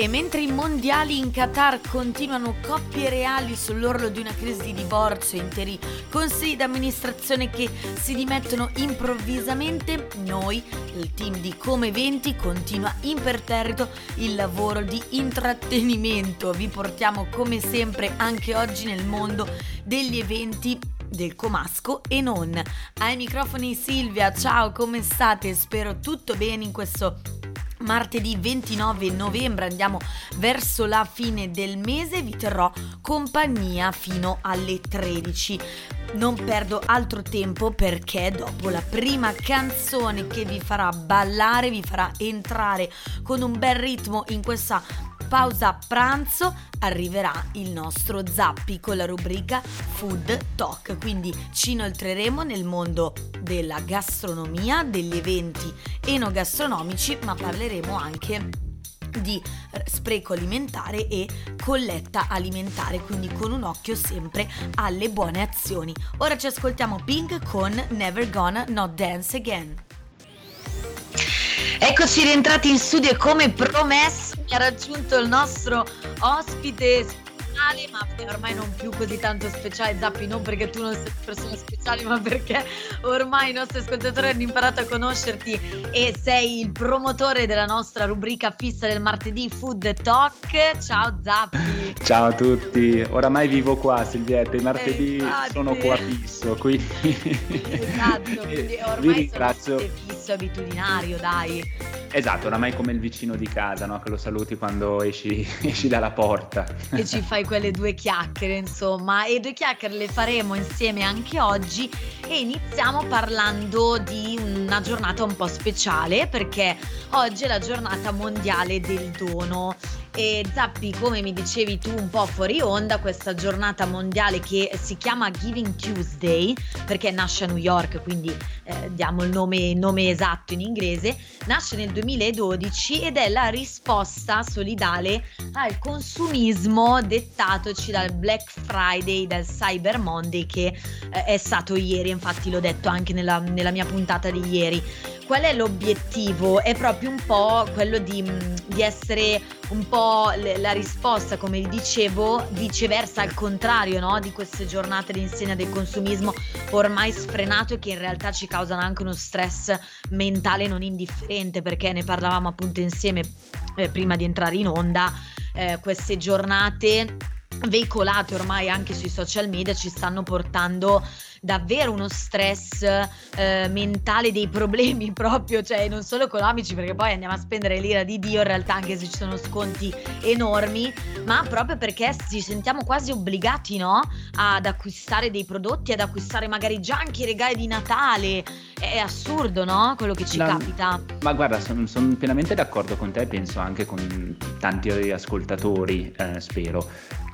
E mentre i mondiali in Qatar continuano coppie reali sull'orlo di una crisi di divorzio, interi consigli d'amministrazione che si dimettono improvvisamente, noi, il team di Come Eventi, continua imperterrito il lavoro di intrattenimento. Vi portiamo come sempre anche oggi nel mondo degli eventi del Comasco e non. Ai microfoni Silvia, ciao, come state? Spero tutto bene in questo martedì 29 novembre andiamo verso la fine del mese vi terrò compagnia fino alle 13 non perdo altro tempo perché dopo la prima canzone che vi farà ballare vi farà entrare con un bel ritmo in questa pausa pranzo arriverà il nostro Zappi con la rubrica Food Talk, quindi ci inoltreremo nel mondo della gastronomia, degli eventi enogastronomici, ma parleremo anche di spreco alimentare e colletta alimentare, quindi con un occhio sempre alle buone azioni. Ora ci ascoltiamo Pink con Never Gonna Not Dance Again. Eccoci rientrati in studio e come promesso mi ha raggiunto il nostro ospite speciale, ma ormai non più così tanto speciale, Zappi, non perché tu non sei una persona speciale, ma perché ormai i nostri ascoltatori hanno imparato a conoscerti e sei il promotore della nostra rubrica fissa del martedì Food Talk. Ciao Zappi. Ciao a tutti, oramai vivo qua Silvietta, i martedì Infatti. sono qua fisso, quindi... Esatto, quindi ormai vi ringrazio. fisso, abitudinario, dai. Esatto, oramai come il vicino di casa, no? che lo saluti quando esci, esci dalla porta. E ci fai quelle due chiacchiere, insomma, e due chiacchiere le faremo insieme anche oggi e iniziamo parlando di una giornata un po' speciale perché oggi è la giornata mondiale del dono e Zappi, come mi dicevi tu un po' fuori onda, questa giornata mondiale che si chiama Giving Tuesday, perché nasce a New York, quindi eh, diamo il nome, nome esatto in inglese, nasce nel 2012 ed è la risposta solidale al consumismo dettatoci dal Black Friday, dal Cyber Monday che eh, è stato ieri, infatti l'ho detto anche nella, nella mia puntata di ieri qual è l'obiettivo? È proprio un po' quello di, di essere un po' la risposta, come dicevo, viceversa al contrario no? di queste giornate di insegna del consumismo ormai sfrenato e che in realtà ci causano anche uno stress mentale non indifferente perché ne parlavamo appunto insieme eh, prima di entrare in onda, eh, queste giornate veicolate ormai anche sui social media ci stanno portando davvero uno stress eh, mentale dei problemi proprio, cioè non solo economici perché poi andiamo a spendere l'ira di Dio in realtà anche se ci sono sconti enormi, ma proprio perché ci sentiamo quasi obbligati no? ad acquistare dei prodotti, ad acquistare magari già anche i regali di Natale. È assurdo, no? Quello che ci La, capita. Ma guarda, sono, sono, pienamente d'accordo con te, penso anche con tanti ascoltatori, eh, spero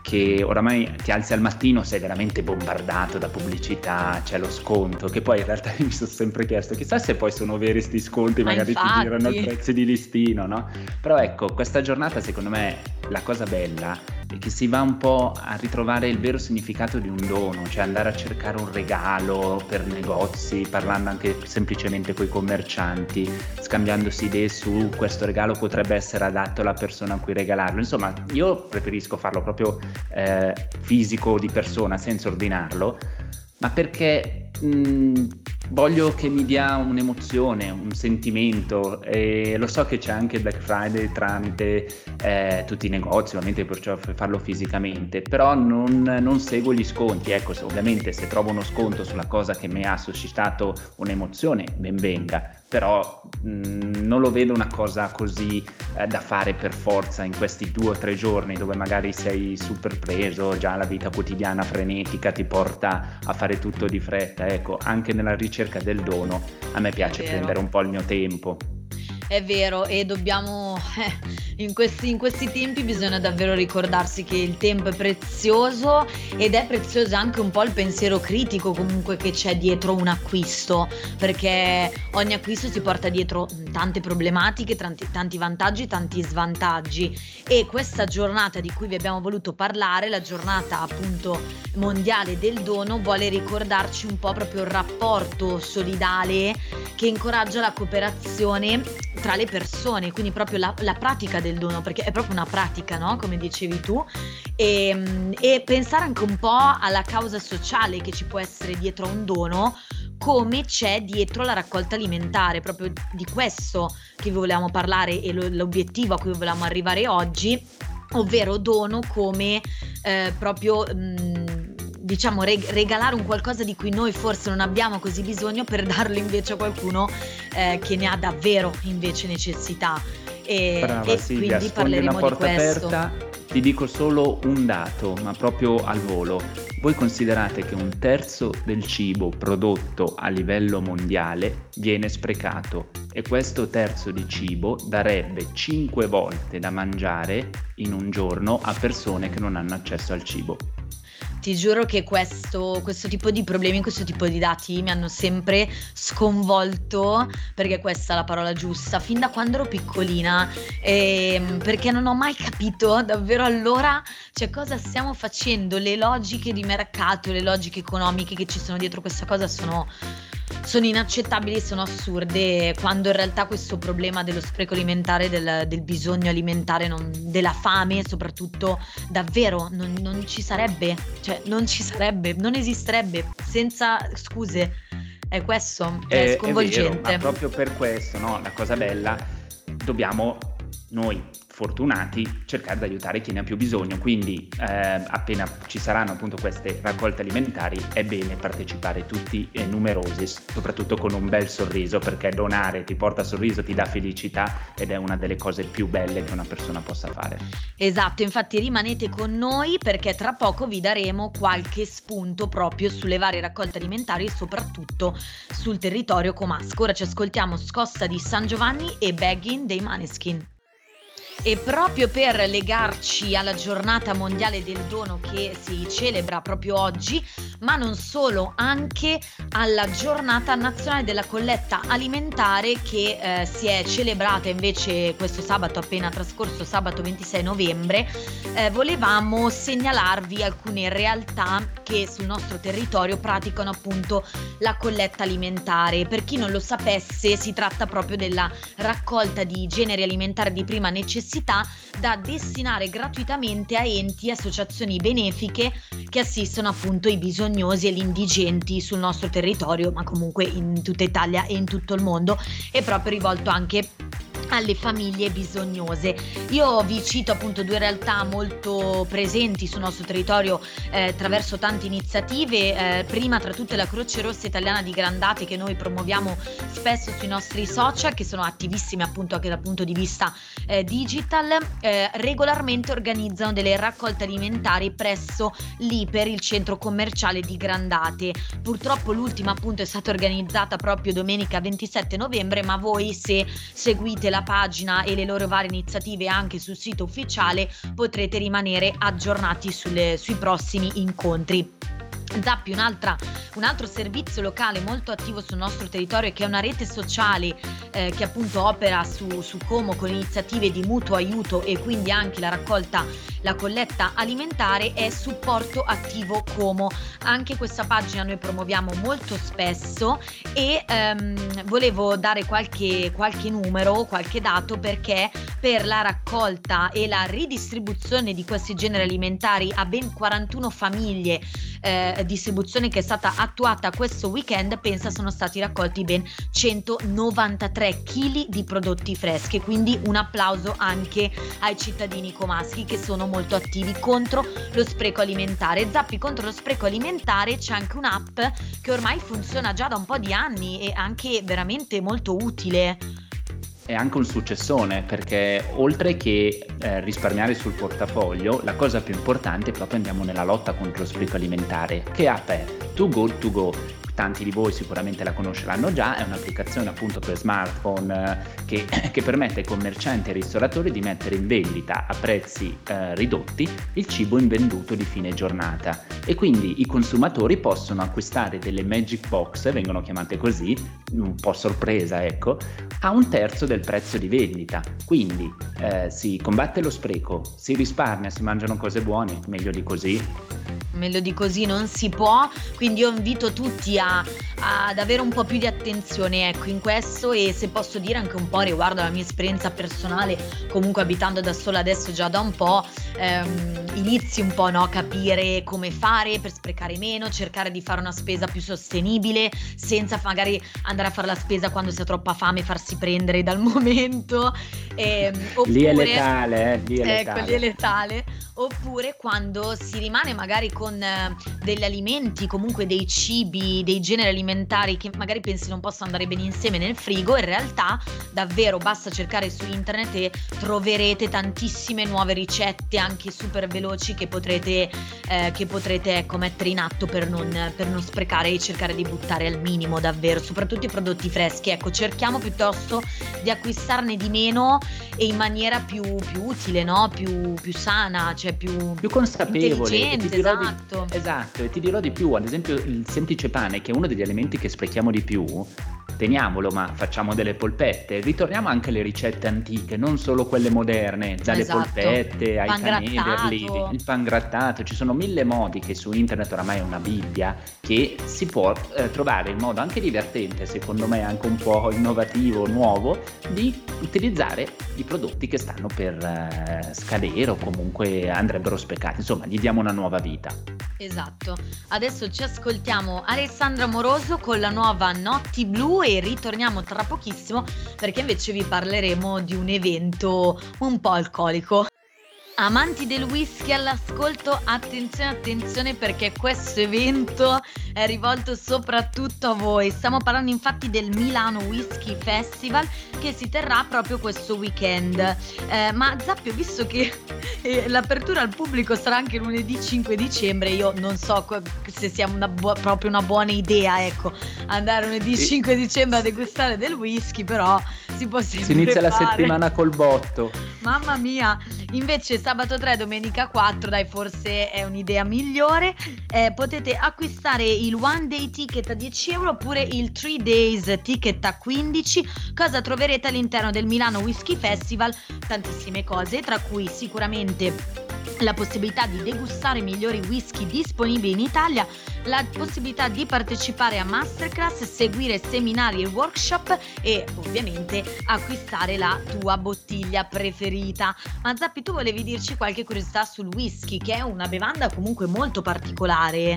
che oramai ti alzi al mattino, sei veramente bombardato da pubblicità, c'è lo sconto, che poi in realtà mi sono sempre chiesto, chissà se poi sono veri sti sconti, Ma magari infatti... ti girano i prezzi di listino, no? Però ecco, questa giornata secondo me la cosa bella è che si va un po' a ritrovare il vero significato di un dono, cioè andare a cercare un regalo per negozi, parlando anche semplicemente con i commercianti, scambiandosi idee su questo regalo potrebbe essere adatto alla persona a cui regalarlo. Insomma, io preferisco farlo proprio eh, fisico di persona senza ordinarlo, ma perché mh, voglio che mi dia un'emozione, un sentimento e lo so che c'è anche Black Friday tramite eh, tutti i negozi, ovviamente perciò farlo fisicamente, però non, non seguo gli sconti, ecco, se, ovviamente se trovo uno sconto sulla cosa che mi ha suscitato un'emozione, ben venga, però mh, mm, non lo vedo una cosa così eh, da fare per forza in questi due o tre giorni dove magari sei super preso, già la vita quotidiana frenetica ti porta a fare tutto di fretta, ecco, anche nella ricerca del dono a me piace prendere un po' il mio tempo. È vero, e dobbiamo, eh, in, questi, in questi tempi bisogna davvero ricordarsi che il tempo è prezioso ed è prezioso anche un po' il pensiero critico comunque che c'è dietro un acquisto, perché ogni acquisto si porta dietro tante problematiche, tanti, tanti vantaggi, tanti svantaggi. E questa giornata di cui vi abbiamo voluto parlare, la giornata appunto mondiale del dono, vuole ricordarci un po' proprio il rapporto solidale che incoraggia la cooperazione tra le persone, quindi proprio la, la, pratica del dono, perché è proprio una pratica, no? Come dicevi tu, e, ehm, e pensare anche un po' alla causa sociale che ci può essere dietro a un dono, come c'è dietro la raccolta alimentare, proprio di questo che vi volevamo parlare e lo, l'obiettivo a cui volevamo arrivare oggi, ovvero dono come eh, proprio... Mh, diciamo reg- regalare un qualcosa di cui noi forse non abbiamo così bisogno per darlo invece a qualcuno eh, che ne ha davvero invece necessità. E, Brava, e Silvia, quindi parleremo una porta di questo. Aperta, ti dico solo un dato, ma proprio al volo. Voi considerate che un terzo del cibo prodotto a livello mondiale viene sprecato e questo terzo di cibo darebbe 5 volte da mangiare in un giorno a persone che non hanno accesso al cibo ti giuro che questo, questo, tipo di problemi, questo tipo di dati mi hanno sempre sconvolto, perché questa è la parola giusta, fin da quando ero piccolina, ehm, perché non ho mai capito davvero allora cioè, cosa stiamo facendo, le logiche di mercato, le logiche economiche che ci sono dietro questa cosa sono sono inaccettabili, sono assurde, quando in realtà questo problema dello spreco alimentare, del, del bisogno alimentare, non, della fame soprattutto, davvero non, non, ci sarebbe, cioè non ci sarebbe, non esisterebbe senza scuse. È questo, è, è sconvolgente. È vero, ma proprio per questo, no? La cosa bella, dobbiamo noi fortunati cercare di aiutare chi ne ha più bisogno. Quindi eh, appena ci saranno appunto queste raccolte alimentari è bene partecipare tutti e numerosi, soprattutto con un bel sorriso, perché donare ti porta sorriso, ti dà felicità ed è una delle cose più belle che una persona possa fare. Esatto, infatti rimanete con noi perché tra poco vi daremo qualche spunto proprio sulle varie raccolte alimentari e soprattutto sul territorio comasco. Ora ci ascoltiamo Scossa di San Giovanni e Bagging dei Maneskin. E proprio per legarci alla giornata mondiale del dono che si celebra proprio oggi, ma non solo, anche alla giornata nazionale della colletta alimentare che eh, si è celebrata invece questo sabato appena trascorso, sabato 26 novembre, eh, volevamo segnalarvi alcune realtà che sul nostro territorio praticano appunto la colletta alimentare. Per chi non lo sapesse, si tratta proprio della raccolta di generi alimentari di prima necessità necessità da destinare gratuitamente a enti e associazioni benefiche che assistono appunto i bisognosi e gli indigenti sul nostro territorio, ma comunque in tutta Italia e in tutto il mondo, è proprio rivolto anche alle famiglie bisognose. Io vi cito appunto due realtà molto presenti sul nostro territorio eh, attraverso tante iniziative, eh, prima tra tutte la Croce Rossa Italiana di Grandate che noi promuoviamo spesso sui nostri social che sono attivissime appunto anche dal punto di vista eh, digital, eh, regolarmente organizzano delle raccolte alimentari presso l'Iper, il centro commerciale di Grandate. Purtroppo l'ultima appunto è stata organizzata proprio domenica 27 novembre, ma voi se seguite la pagina e le loro varie iniziative anche sul sito ufficiale potrete rimanere aggiornati sulle, sui prossimi incontri. Zappi, un altro servizio locale molto attivo sul nostro territorio che è una rete sociale eh, che appunto opera su, su, Como con iniziative di mutuo aiuto e quindi anche la raccolta, la colletta alimentare è Supporto Attivo Como. Anche questa pagina noi promuoviamo molto spesso e ehm, volevo dare qualche, qualche numero, qualche dato perché per la raccolta e la ridistribuzione di questi generi alimentari a ben 41 famiglie eh, distribuzione che è stata attuata questo weekend, pensa sono stati raccolti ben 193 kg di prodotti freschi, quindi un applauso anche ai cittadini comaschi che sono molto attivi contro lo spreco alimentare. Zappi contro lo spreco alimentare c'è anche un'app che ormai funziona già da un po' di anni e anche veramente molto utile è anche un successone perché oltre che eh, risparmiare sul portafoglio, la cosa più importante è proprio andiamo nella lotta contro lo spreco alimentare, che app è Too Good To Go. Tanti di voi sicuramente la conosceranno già, è un'applicazione appunto per smartphone eh, che, che, permette ai commercianti e ai ristoratori di mettere in vendita a prezzi eh, ridotti il cibo invenduto di fine giornata e quindi i consumatori possono acquistare delle magic box, vengono chiamate così, un po' sorpresa ecco, a un terzo del prezzo di vendita. Quindi eh, si combatte lo spreco, si risparmia, si mangiano cose buone, meglio di così. meglio di così non si può, quindi io invito tutti a, ad avere un po' più di attenzione ecco, in questo e se posso dire anche un po' riguardo alla mia esperienza personale, comunque abitando da sola adesso già da un po', ehm, inizi un po' no, a capire come fare per sprecare meno, cercare di fare una spesa più sostenibile senza magari andare a fare la spesa quando si ha troppa fame e farsi prendere dal momento. Ehm, oppure, lì è letale, eh? lì è letale. Ecco, lì è letale oppure quando si rimane magari con eh, degli alimenti, comunque dei cibi, dei generi alimentari che magari pensi non possano andare bene insieme nel frigo, in realtà davvero basta cercare su internet e troverete tantissime nuove ricette anche super veloci che potrete, eh, che potrete ecco, mettere in atto per non, per non sprecare e cercare di buttare al minimo davvero, soprattutto i prodotti freschi. Ecco, cerchiamo piuttosto di acquistarne di meno e in maniera più, più utile, no? più, più sana cioè più, più consapevole. Intelligente, esatto. Di, esatto, e ti dirò di più, ad esempio il semplice pane, che è uno degli alimenti che sprechiamo di più, teniamolo, ma facciamo delle polpette. Ritorniamo anche alle ricette antiche, non solo quelle moderne, dalle esatto. polpette ai canederli, il pan grattato. Ci sono mille modi che su internet oramai è una Bibbia che si può eh, trovare in modo anche divertente, secondo me anche un po' innovativo, nuovo, di utilizzare i prodotti che stanno per eh, scadere o comunque andrebbero sprecati. Insomma, gli diamo una nuova vita. Esatto. Adesso ci ascoltiamo Alessandra Moroso con la nuova Notti Blu e ritorniamo tra pochissimo perché invece vi parleremo di un evento un po' alcolico. Amanti del whisky all'ascolto, attenzione, attenzione perché questo evento è rivolto soprattutto a voi. Stiamo parlando infatti del Milano Whisky Festival che si terrà proprio questo weekend. Eh, ma Zappio, visto che eh, l'apertura al pubblico sarà anche lunedì 5 dicembre, io non so se sia una bu- proprio una buona idea, ecco, andare lunedì sì. 5 dicembre a degustare del whisky, però si può sempre Si inizia fare. la settimana col botto. Mamma mia, invece sabato 3, domenica 4, dai, forse è un'idea migliore. Eh, potete acquistare il one day ticket a 10 euro oppure il 3 days ticket a 15. Cosa troverete all'interno del Milano Whisky Festival? Tantissime cose, tra cui sicuramente la possibilità di degustare i migliori whisky disponibili in Italia, la possibilità di partecipare a masterclass, seguire seminari e workshop e ovviamente acquistare la tua bottiglia preferita. Ma Zappi, tu volevi dirci qualche curiosità sul whisky, che è una bevanda comunque molto particolare.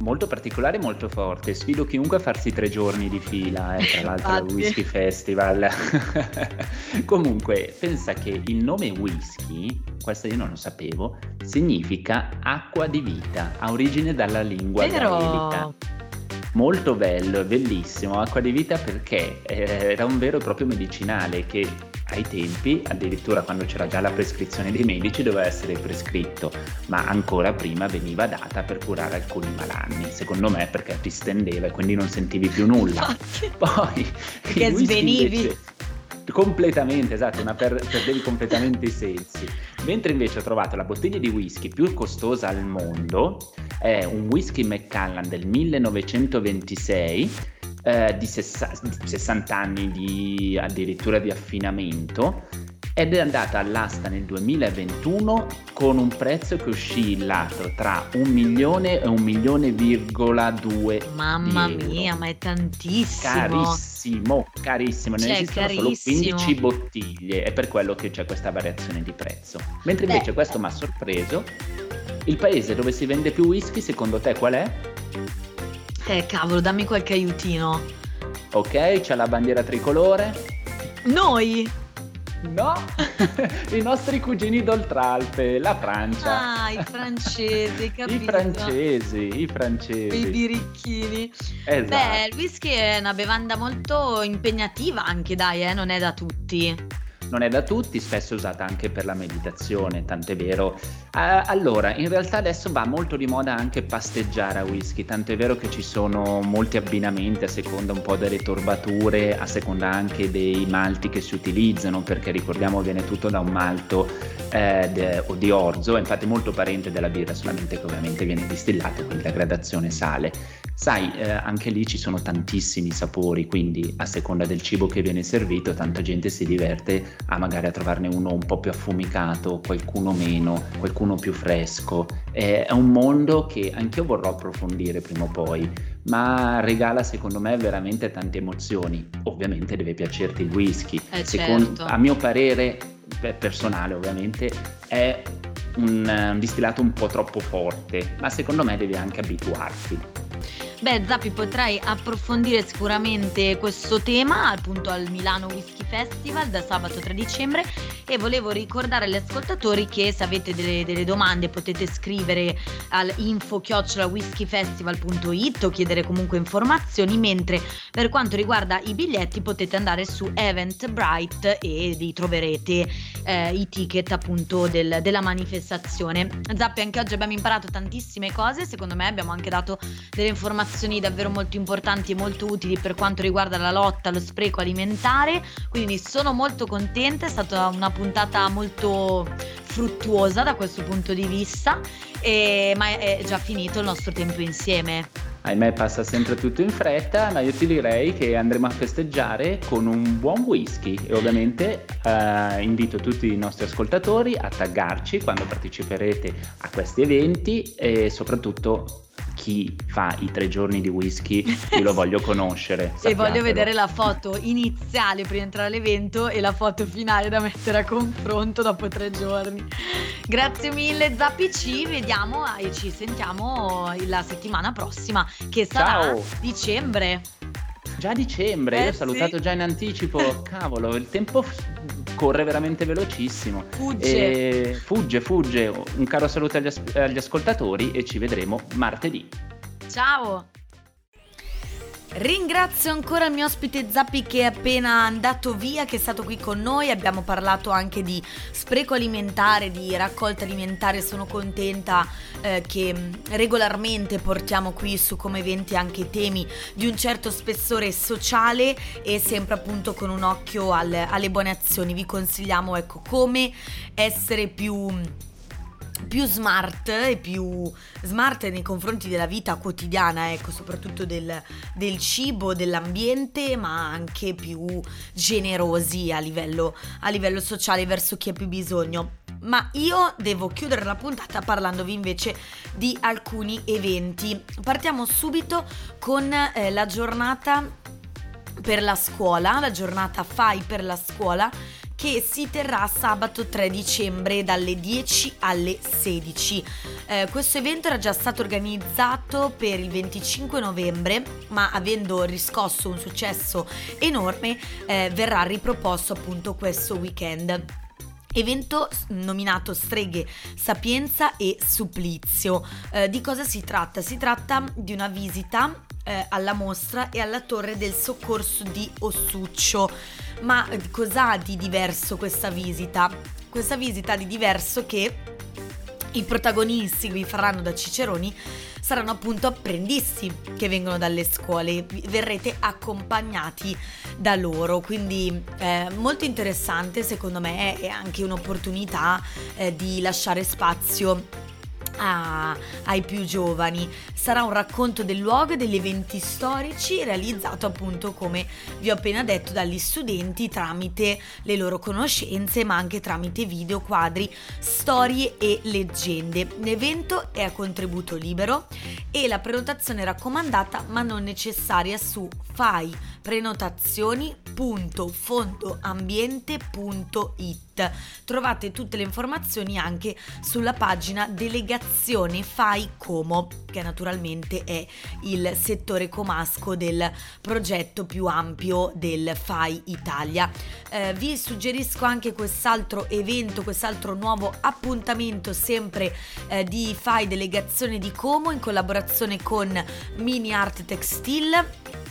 Molto particolare e molto forte. Sfido chiunque a farsi tre giorni di fila, eh, tra l'altro al Whisky Festival. Comunque, pensa che il nome whisky, questo io non lo sapevo, significa acqua di vita, ha origine dalla lingua gaelica. Molto bello, bellissimo, acqua di vita perché eh, era un vero e proprio medicinale che ai tempi, addirittura quando c'era già la prescrizione dei medici, doveva essere prescritto, ma ancora prima veniva data per curare alcuni malanni, secondo me perché ti stendeva e quindi non sentivi più nulla. Poi che svenivi. Invece, completamente, esatto, una per, perdevi completamente i sensi. Mentre invece ho trovato la bottiglia di whisky più costosa al mondo, è un whisky Macallan del 1926 eh, di, sessa- 60 anni di, addirittura di affinamento ed è andata all'asta nel 2021 con un prezzo che oscillato tra un milione e un milione virgola due mamma mia ma è tantissimo carissimo carissimo ne cioè, esistono carissimo. solo 15 bottiglie è per quello che c'è questa variazione di prezzo mentre invece Beh. questo mi ha sorpreso il paese dove si vende più whisky secondo te qual è? Eh, cavolo, dammi qualche aiutino. Ok, c'è la bandiera tricolore. Noi? No, i nostri cugini d'Oltralpe, la Francia. Ah, i francesi, capito? I francesi, i francesi. I birichini. Esatto. Beh, il whisky è una bevanda molto impegnativa anche, dai, eh? non è da tutti non è da tutti, spesso usata anche per la meditazione, tant'è vero. Allora, in realtà adesso va molto di moda anche pasteggiare a whisky, tant'è vero che ci sono molti abbinamenti a seconda un po' delle torbature, a seconda anche dei malti che si utilizzano, perché ricordiamo viene tutto da un malto eh, de, o di orzo, è infatti molto parente della birra, solamente che ovviamente viene distillata, quindi la gradazione sale. Sai, eh, anche lì ci sono tantissimi sapori, quindi a seconda del cibo che viene servito, tanta gente si diverte a magari a trovarne uno un po' più affumicato, qualcuno meno, qualcuno più fresco. è un mondo che anch'io vorrò approfondire prima o poi, ma regala secondo me veramente tante emozioni. Ovviamente deve piacerti il whisky. Eh, Secondo, certo. A mio parere personale, ovviamente, è un, un distillato un po' troppo forte, ma secondo me devi anche abituarti. Beh, Zappi, potrai approfondire sicuramente questo tema appunto al Milano Whisky Festival da sabato 3 dicembre e volevo ricordare agli ascoltatori che se avete delle, delle domande potete scrivere al info whiskyfestival.it o chiedere comunque informazioni, mentre per quanto riguarda i biglietti potete andare su Eventbrite e vi troverete eh, i ticket appunto del, della manifestazione. Zappi, anche oggi abbiamo imparato tantissime cose, secondo me abbiamo anche dato delle informazioni informazioni davvero molto importanti e molto utili per quanto riguarda la lotta allo spreco alimentare, quindi sono molto contenta, è stata una puntata molto fruttuosa da questo punto di vista, e, ma è già finito il nostro tempo insieme. Ahimè passa sempre tutto in fretta, ma io ti direi che andremo a festeggiare con un buon whisky. E ovviamente eh, invito tutti i nostri ascoltatori a taggarci quando parteciperete a questi eventi e soprattutto chi fa i tre giorni di whisky, io lo voglio conoscere. e voglio vedere la foto iniziale prima di entrare all'evento e la foto finale da mettere a confronto dopo tre giorni. Grazie mille Zappi, ci vediamo e ci sentiamo la settimana prossima che sarà Ciao. dicembre. Già dicembre, eh, io ho salutato sì. già in anticipo, cavolo, il tempo corre veramente velocissimo. Fugge. E fugge, fugge. Un caro saluto agli, as- agli ascoltatori e ci vedremo martedì. Ciao! Ringrazio ancora il mio ospite Zappi che è appena andato via, che è stato qui con noi. Abbiamo parlato anche di spreco alimentare, di raccolta alimentare. Sono contenta eh, che mm, regolarmente portiamo qui su come eventi anche temi di un certo spessore sociale e sempre appunto con un occhio al, alle buone azioni. Vi consigliamo ecco come essere più più smart e più smart nei confronti della vita quotidiana, ecco, soprattutto del, del cibo, dell'ambiente, ma anche più generosi a livello, a livello sociale verso chi ha più bisogno. Ma io devo chiudere la puntata parlandovi invece di alcuni eventi. Partiamo subito con eh, la giornata per la scuola, la giornata FAI per la scuola che si terrà sabato 3 dicembre dalle 10 alle 16. Eh, questo evento era già stato organizzato per il 25 novembre, ma avendo riscosso un successo enorme, eh, verrà riproposto appunto questo weekend. Evento nominato Streghe, Sapienza e Supplizio. Eh, di cosa si tratta? Si tratta di una visita eh, alla mostra e alla torre del soccorso di Ossuccio. Ma cos'ha di diverso questa visita? Questa visita di diverso che i protagonisti che vi faranno da Ciceroni saranno appunto apprendisti che vengono dalle scuole, verrete accompagnati da loro, quindi eh, molto interessante secondo me è anche un'opportunità eh, di lasciare spazio a, ai più giovani. Sarà un racconto del luogo e degli eventi storici realizzato appunto come vi ho appena detto dagli studenti tramite le loro conoscenze ma anche tramite video, quadri, storie e leggende. L'evento è a contributo libero e la prenotazione raccomandata ma non necessaria su fai prenotazioni.fondoambiente.it. Trovate tutte le informazioni anche sulla pagina Delegazione Fai Como, che naturalmente è il settore comasco del progetto più ampio del Fai Italia. Eh, vi suggerisco anche quest'altro evento, quest'altro nuovo appuntamento sempre eh, di Fai Delegazione di Como in collaborazione con Mini Art Textile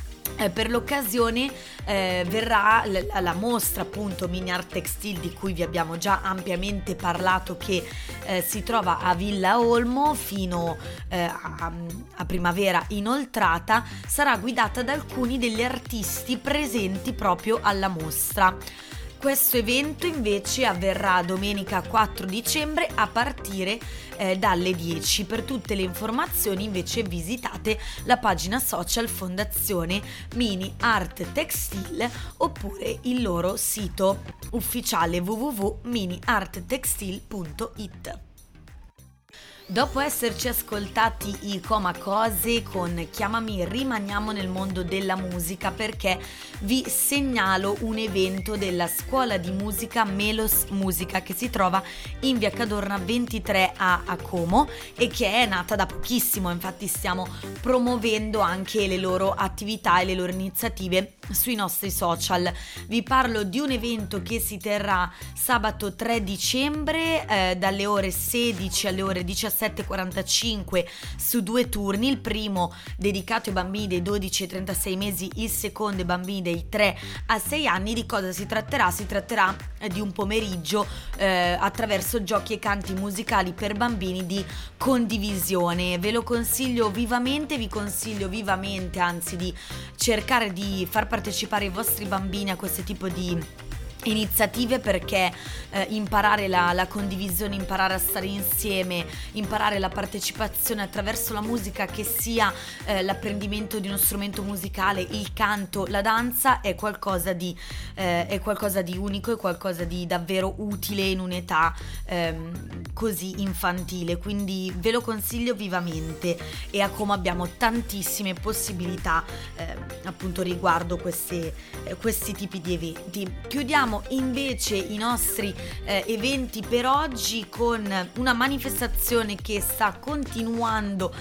eh, per l'occasione eh, verrà la, la, mostra appunto Mini Art Textile di cui vi abbiamo già ampiamente parlato che eh, si trova a Villa Olmo fino eh, a, a, primavera inoltrata sarà guidata da alcuni degli artisti presenti proprio alla mostra. Questo evento invece avverrà domenica 4 dicembre a partire eh, dalle 10. Per tutte le informazioni invece visitate la pagina social Fondazione Mini Art Textile oppure il loro sito ufficiale www.miniarttextile.it. Dopo esserci ascoltati i Coma Cose con Chiamami rimaniamo nel mondo della musica perché vi segnalo un evento della scuola di musica Melos Musica che si trova in via Cadorna 23 a, a Como e che è nata da pochissimo, infatti stiamo promuovendo anche le loro attività e le loro iniziative sui nostri social. Vi parlo di un evento che si terrà sabato 3 dicembre eh, dalle ore 16 alle ore 17 17.45 su due turni, il primo dedicato ai bambini dei 12 ai 36 mesi, il secondo ai bambini dei 3 a 6 anni. Di cosa si tratterà? Si tratterà eh, di un pomeriggio eh, attraverso giochi e canti musicali per bambini di condivisione. Ve lo consiglio vivamente, vi consiglio vivamente anzi di cercare di far partecipare i vostri bambini a questo tipo di iniziative perché eh, imparare la, la, condivisione, imparare a stare insieme, imparare la partecipazione attraverso la musica che sia eh, l'apprendimento di uno strumento musicale, il canto, la danza è qualcosa di, eh, è qualcosa di unico, è qualcosa di davvero utile in un'età ehm, così infantile, quindi ve lo consiglio vivamente e a come abbiamo tantissime possibilità ehm, appunto riguardo queste, eh, questi tipi di eventi. Chiudiamo Chiudiamo invece i nostri eh, eventi per oggi con una manifestazione che sta continuando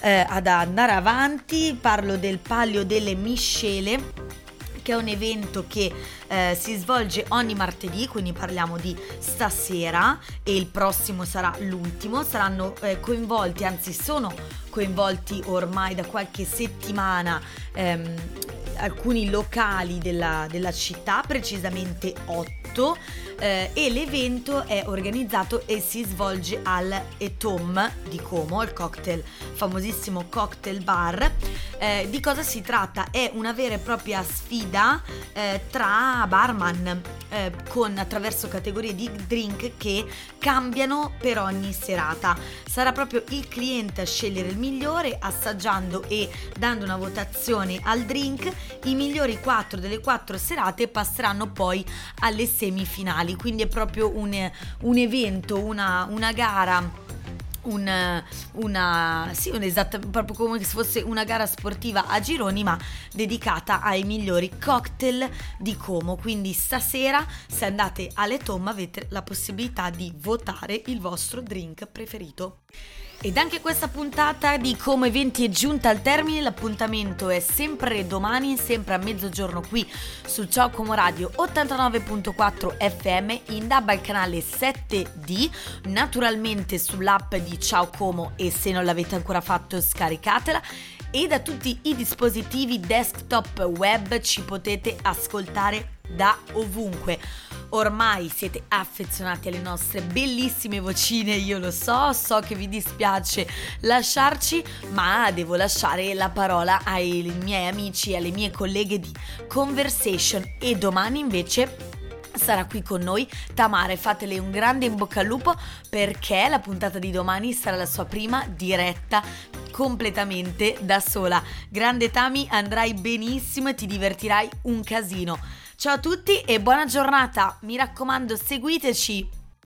eh, ad andare avanti. Parlo del Palio delle Miscele che è un evento che eh, si svolge ogni martedì, quindi parliamo di stasera e il prossimo sarà l'ultimo. Saranno eh, coinvolti, anzi sono coinvolti ormai da qualche settimana ehm, alcuni locali della, della città, precisamente 8, eh, e l'evento è organizzato e si svolge al Etom di Como, il cocktail, famosissimo cocktail bar. Eh, di cosa si tratta? È una vera e propria sfida eh, tra barman eh, con attraverso categorie di drink che cambiano per ogni serata. Sarà proprio il cliente a scegliere il migliore assaggiando e dando una votazione al drink i migliori 4 delle 4 serate passeranno poi alle semifinali, quindi è proprio un, un evento, una, una gara un, una, sì, un esatto, proprio come se fosse una gara sportiva a gironi, ma dedicata ai migliori cocktail di Como. Quindi stasera, se andate alle Tom, avete la possibilità di votare il vostro drink preferito. Ed anche questa puntata di Come Eventi è giunta al termine, l'appuntamento è sempre domani, sempre a mezzogiorno qui su Ciao Como Radio 89.4 FM, in DAB al canale 7D, naturalmente sull'app di Ciao Como e se non l'avete ancora fatto scaricatela e da tutti i dispositivi desktop web ci potete ascoltare da ovunque. Ormai siete affezionati alle nostre bellissime vocine, io lo so, so che vi dispiace lasciarci, ma devo lasciare la parola ai miei amici e alle mie colleghe di Conversation e domani invece sarà qui con noi Tamara fatele un grande in bocca al lupo perché la puntata di domani sarà la sua prima diretta completamente da sola. Grande Tami, andrai benissimo e ti divertirai un casino. Ciao a tutti e buona giornata. Mi raccomando, seguiteci.